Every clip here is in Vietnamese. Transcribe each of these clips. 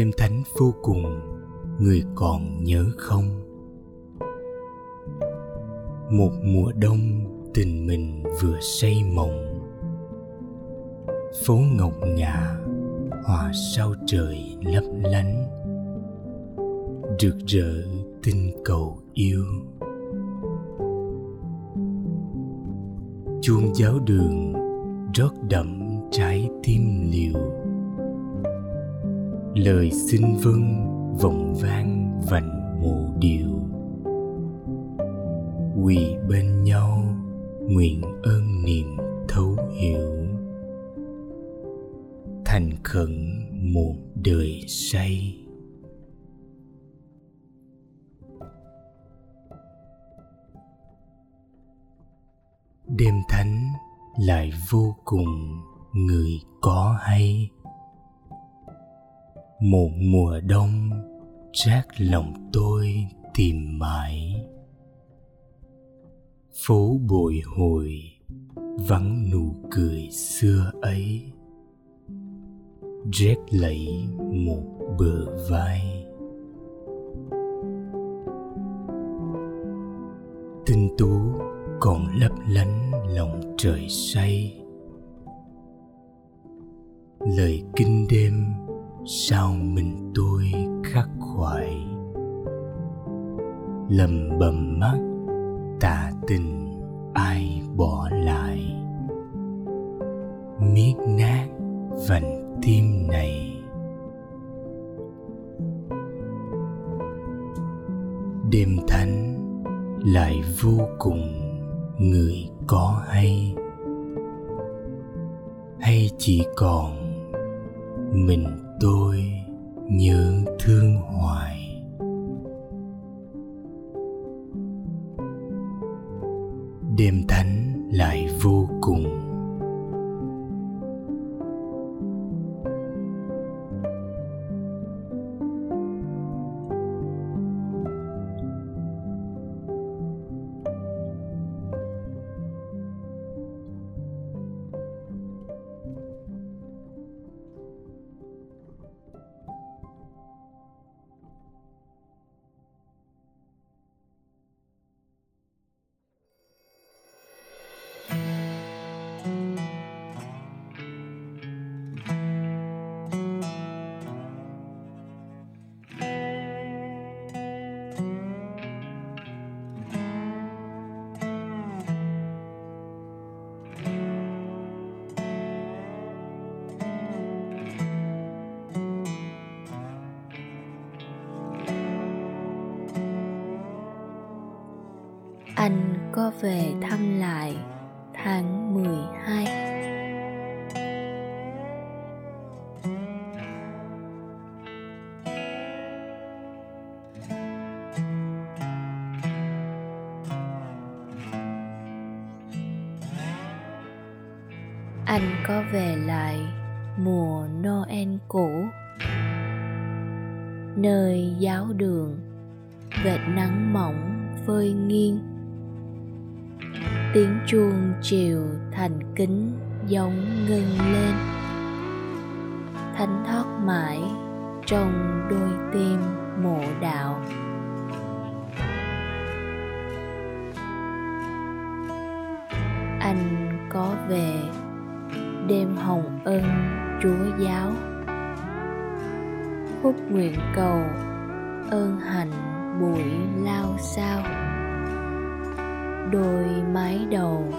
đêm thánh vô cùng, người còn nhớ không? Một mùa đông tình mình vừa say mộng, phố ngọc ngà hòa sao trời lấp lánh. Rực rỡ tinh cầu yêu. Chuông giáo đường rót đậm trái tim liều lời xin vâng vọng vang vành mộ điệu. Quỳ bên nhau, nguyện ơn niềm thấu hiểu. Thành khẩn một đời say. Đêm thánh lại vô cùng, người có hay một mùa đông, rác lòng tôi tìm mãi. Phố bồi hồi, vắng nụ cười xưa ấy. Rét lẫy một bờ vai. Tinh tú còn lấp lánh lòng trời say. Lời kinh đêm sao mình tôi khắc khoải lầm bầm mắt, tà tình, ai bỏ lại? Miết nát vành tim này. Đêm thánh lại vô cùng, người có hay? Hay chỉ còn mình tôi nhớ thương hoài. Đêm thánh anh có về thăm lại tháng 12 kính giống ngừng lên. Thánh thoát mãi trong đôi tim mộ đạo. Anh có về đêm hồng ân chúa giáo. Khúc nguyện cầu ơn hạnh bụi lao sao. Đôi mái đầu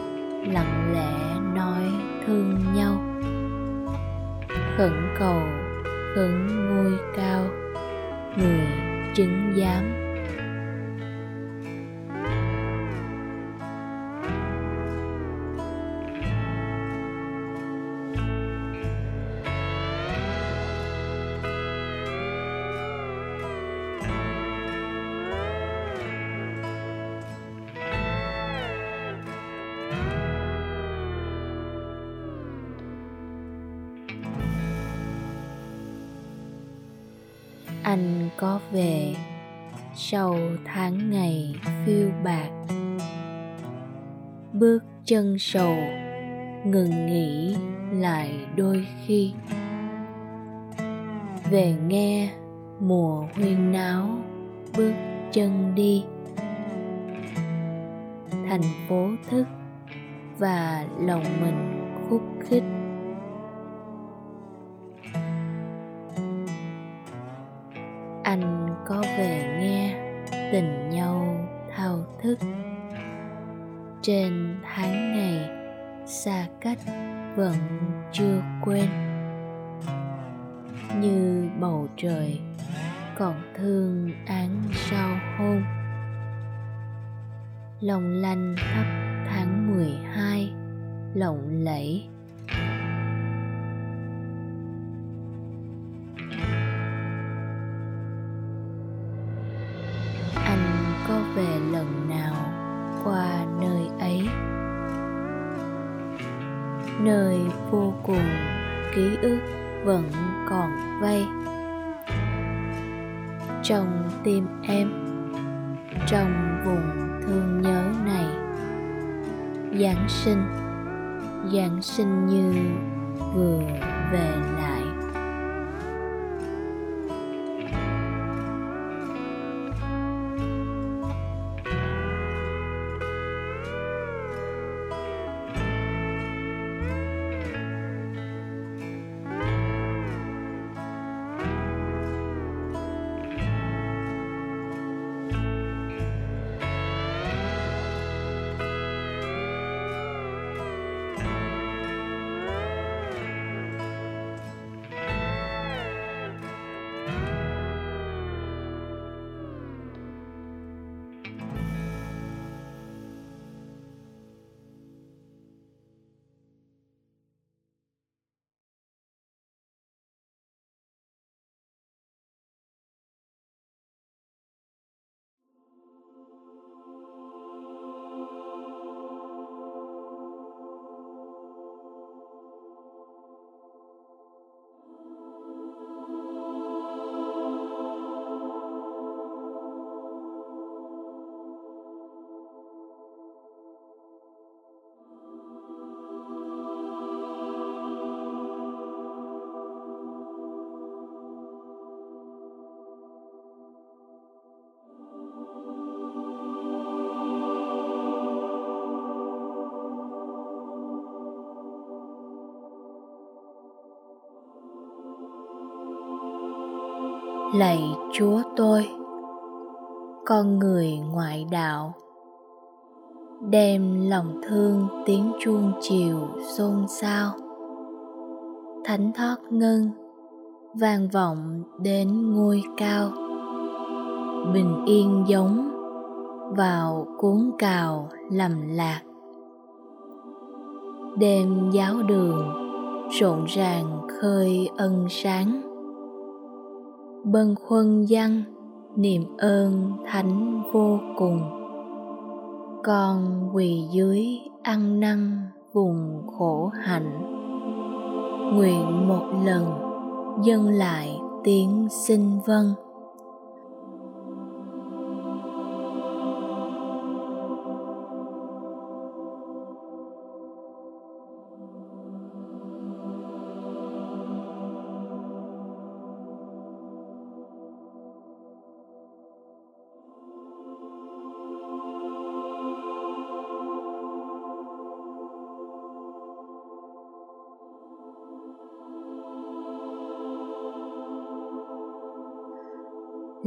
lặng lẽ nói thương nhau. Khẩn cầu khẩn ngôi cao người chứng giám. Anh có về sau tháng ngày phiêu bạc bước chân sầu ngừng nghỉ lại đôi khi. Về nghe mùa huyên náo, bước chân đi. Thành phố thức và lòng mình khúc khích. Anh có về nghe tình nhau thao thức. Trên tháng ngày, xa cách vẫn chưa quên. Như bầu trời còn thương án sau hôn. Lòng lanh thấp tháng mười hai, lộng lẫy nơi vô cùng, ký ức vẫn còn vây. Trong tim em, trong vùng thương nhớ này, giáng sinh giáng sinh như vừa về lại. Lạy chúa tôi, con người ngoại đạo, đem lòng thương tiếng chuông chiều xôn xao. Thánh thoát ngân, vang vọng đến ngôi cao. Bình yên giống vào cuốn cào lầm lạc. Đêm giáo đường rộn ràng khơi ân sáng bâng khuâng dân niềm ơn thánh vô cùng. Con quỳ dưới ăn năn vùng khổ hạnh, nguyện một lần dâng lại tiếng xin vâng.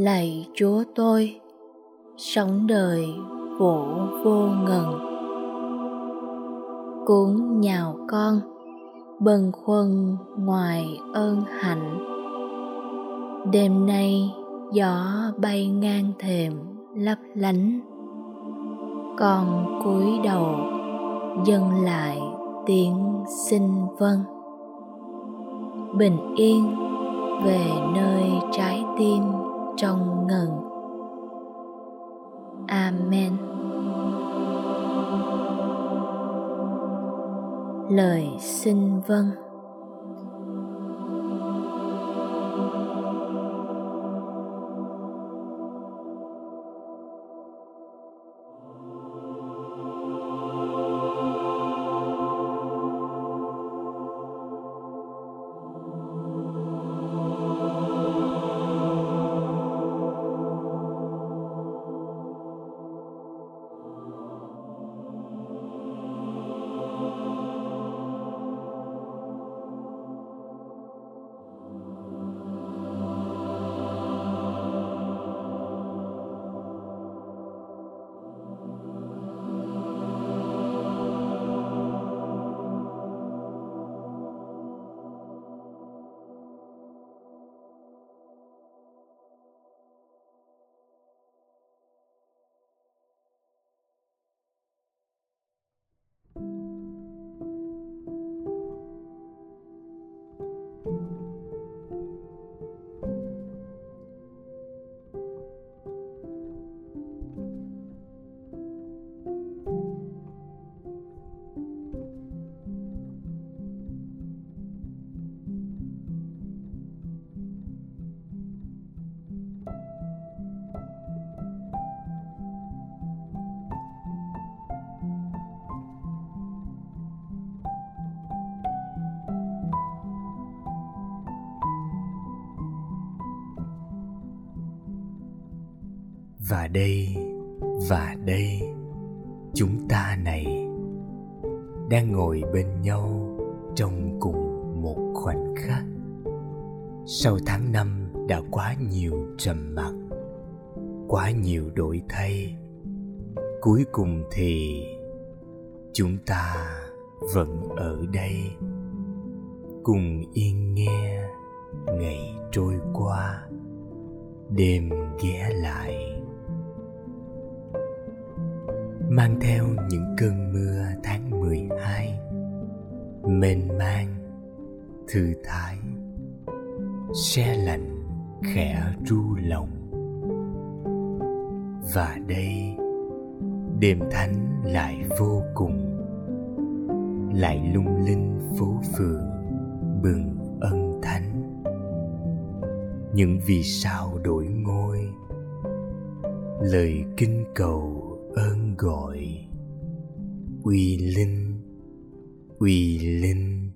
Lạy chúa tôi, sống đời vỗ vô ngần. Cuốn nhào con bần khuân ngoài ơn hạnh. Đêm nay gió bay ngang thềm lấp lánh. Con cúi đầu dâng lại tiếng xin vâng. Bình yên về nơi trái tim trong ngần. Amen. Lời xin vâng. Và đây và đây, chúng ta này đang ngồi bên nhau trong cùng một khoảnh khắc. Sau tháng năm đã quá nhiều trầm mặc, quá nhiều đổi thay, cuối cùng thì chúng ta vẫn ở đây, cùng yên nghe ngày trôi qua, đêm ghé lại mang theo những cơn mưa tháng 12 mênh mang, thư thái xe lạnh khẽ ru lòng. Và đây, đêm thánh lại vô cùng, lại lung linh phố phường bừng ân thánh. Những vì sao đổi ngôi, lời kinh cầu ơn gọi. Uy linh uy linh.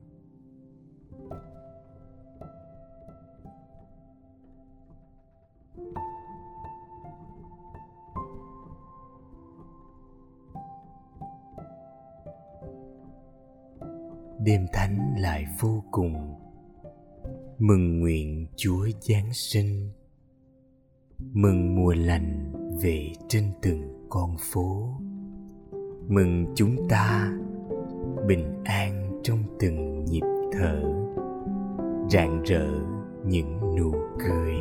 Đêm thánh lại vô cùng. Mừng nguyện chúa giáng sinh. Mừng mùa lành về trên từng con phố. Mừng chúng ta bình an trong từng nhịp thở, rạng rỡ những nụ cười.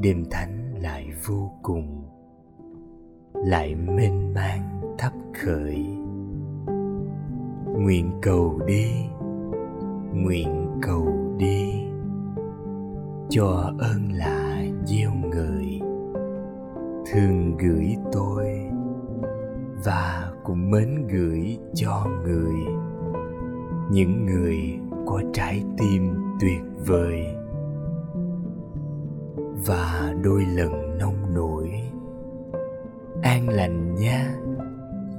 Đêm thánh lại vô cùng, lại mênh mang thắp khởi. Nguyện cầu đi, nguyện cầu đi, cho ơn lạ gieo người thường gửi tôi và cũng mến gửi cho người. Những người có trái tim tuyệt vời và đôi lần nông nổi. An lành nha,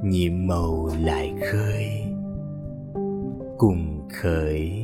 nhiệm màu lại khơi, cùng khởi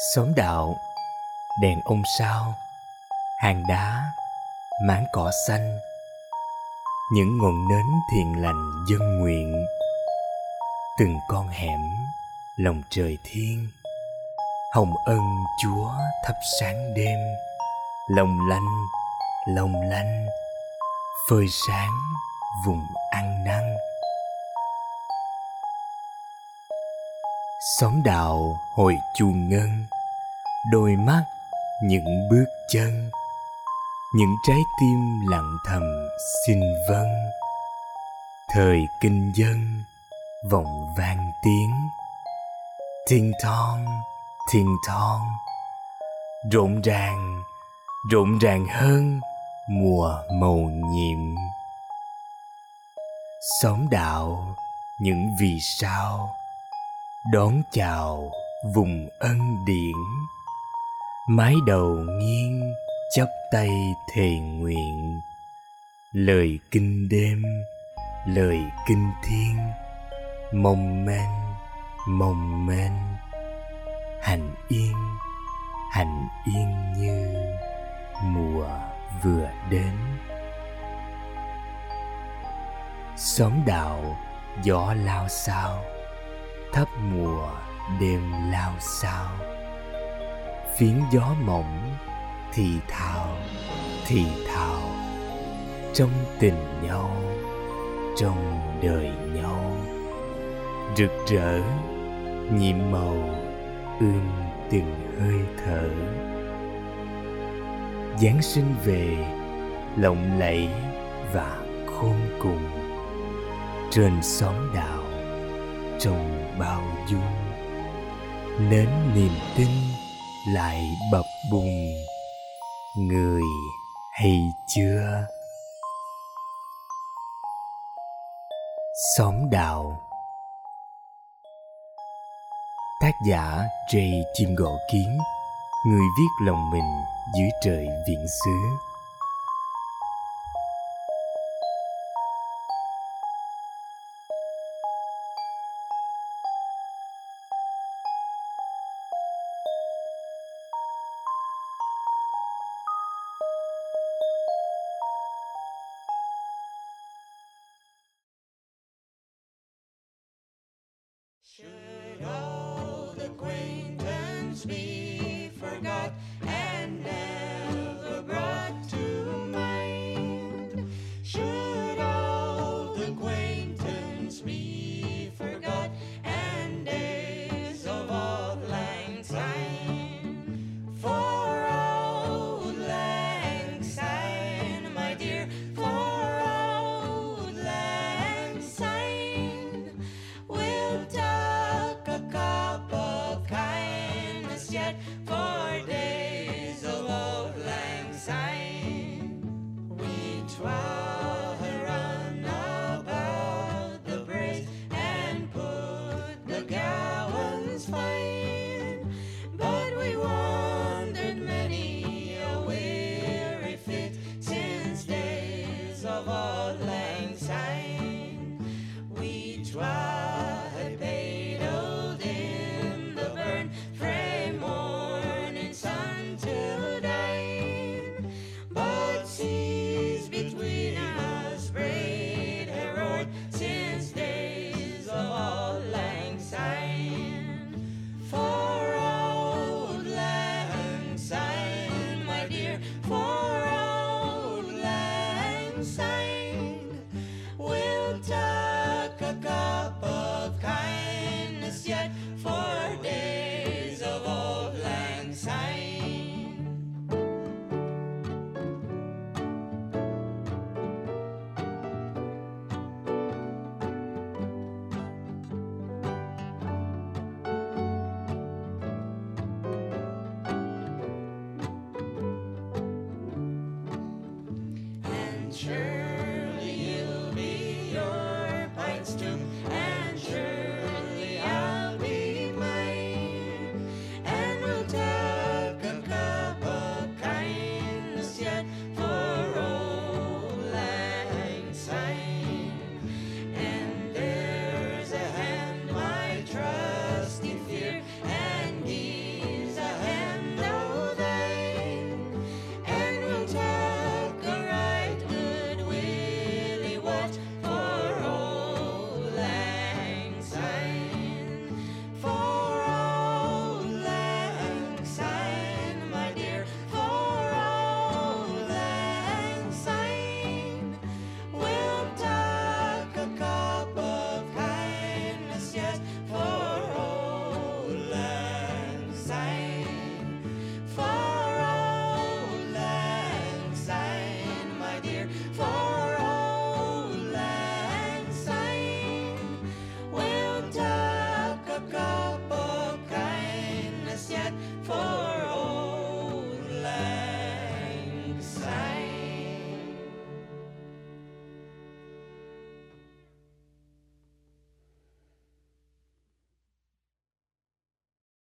xóm đạo, đèn ông sao, hàng đá, mảng cỏ xanh. Những ngọn nến thiền lành dân nguyện. Từng con hẻm, lòng trời thiên hồng ân chúa thắp sáng đêm. Lòng lanh lòng lanh, phơi sáng vùng ăn năn. Xóm đạo hồi chuông ngân, đôi mắt những bước chân, những trái tim lặng thầm xin vâng. Thời kinh dân vọng vang tiếng thiên thon thiên thon, rộn ràng rộn ràng hơn mùa màu nhiệm. Xóm đạo những vì sao đón chào vùng ân điển. Mái đầu nghiêng chắp tay thề nguyện. Lời kinh đêm, lời kinh thiên, mong men mong men. Hạnh yên hạnh yên như mùa vừa đến. Xóm đạo gió lao sao? thấp mùa đêm lao sao phiến gió mỏng thì thào thì thào. Trong tình nhau, trong đời nhau. Rực rỡ nhiệm màu ươm từng hơi thở. Giáng sinh về, lộng lẫy và khôn cùng. Trên xóm đạo trong bao dung nến niềm tin lại bập bùng. Người hay chưa? Xóm đạo tác giả jay chim gõ kiến, người viết lòng mình dưới trời viễn xứ. me. friends to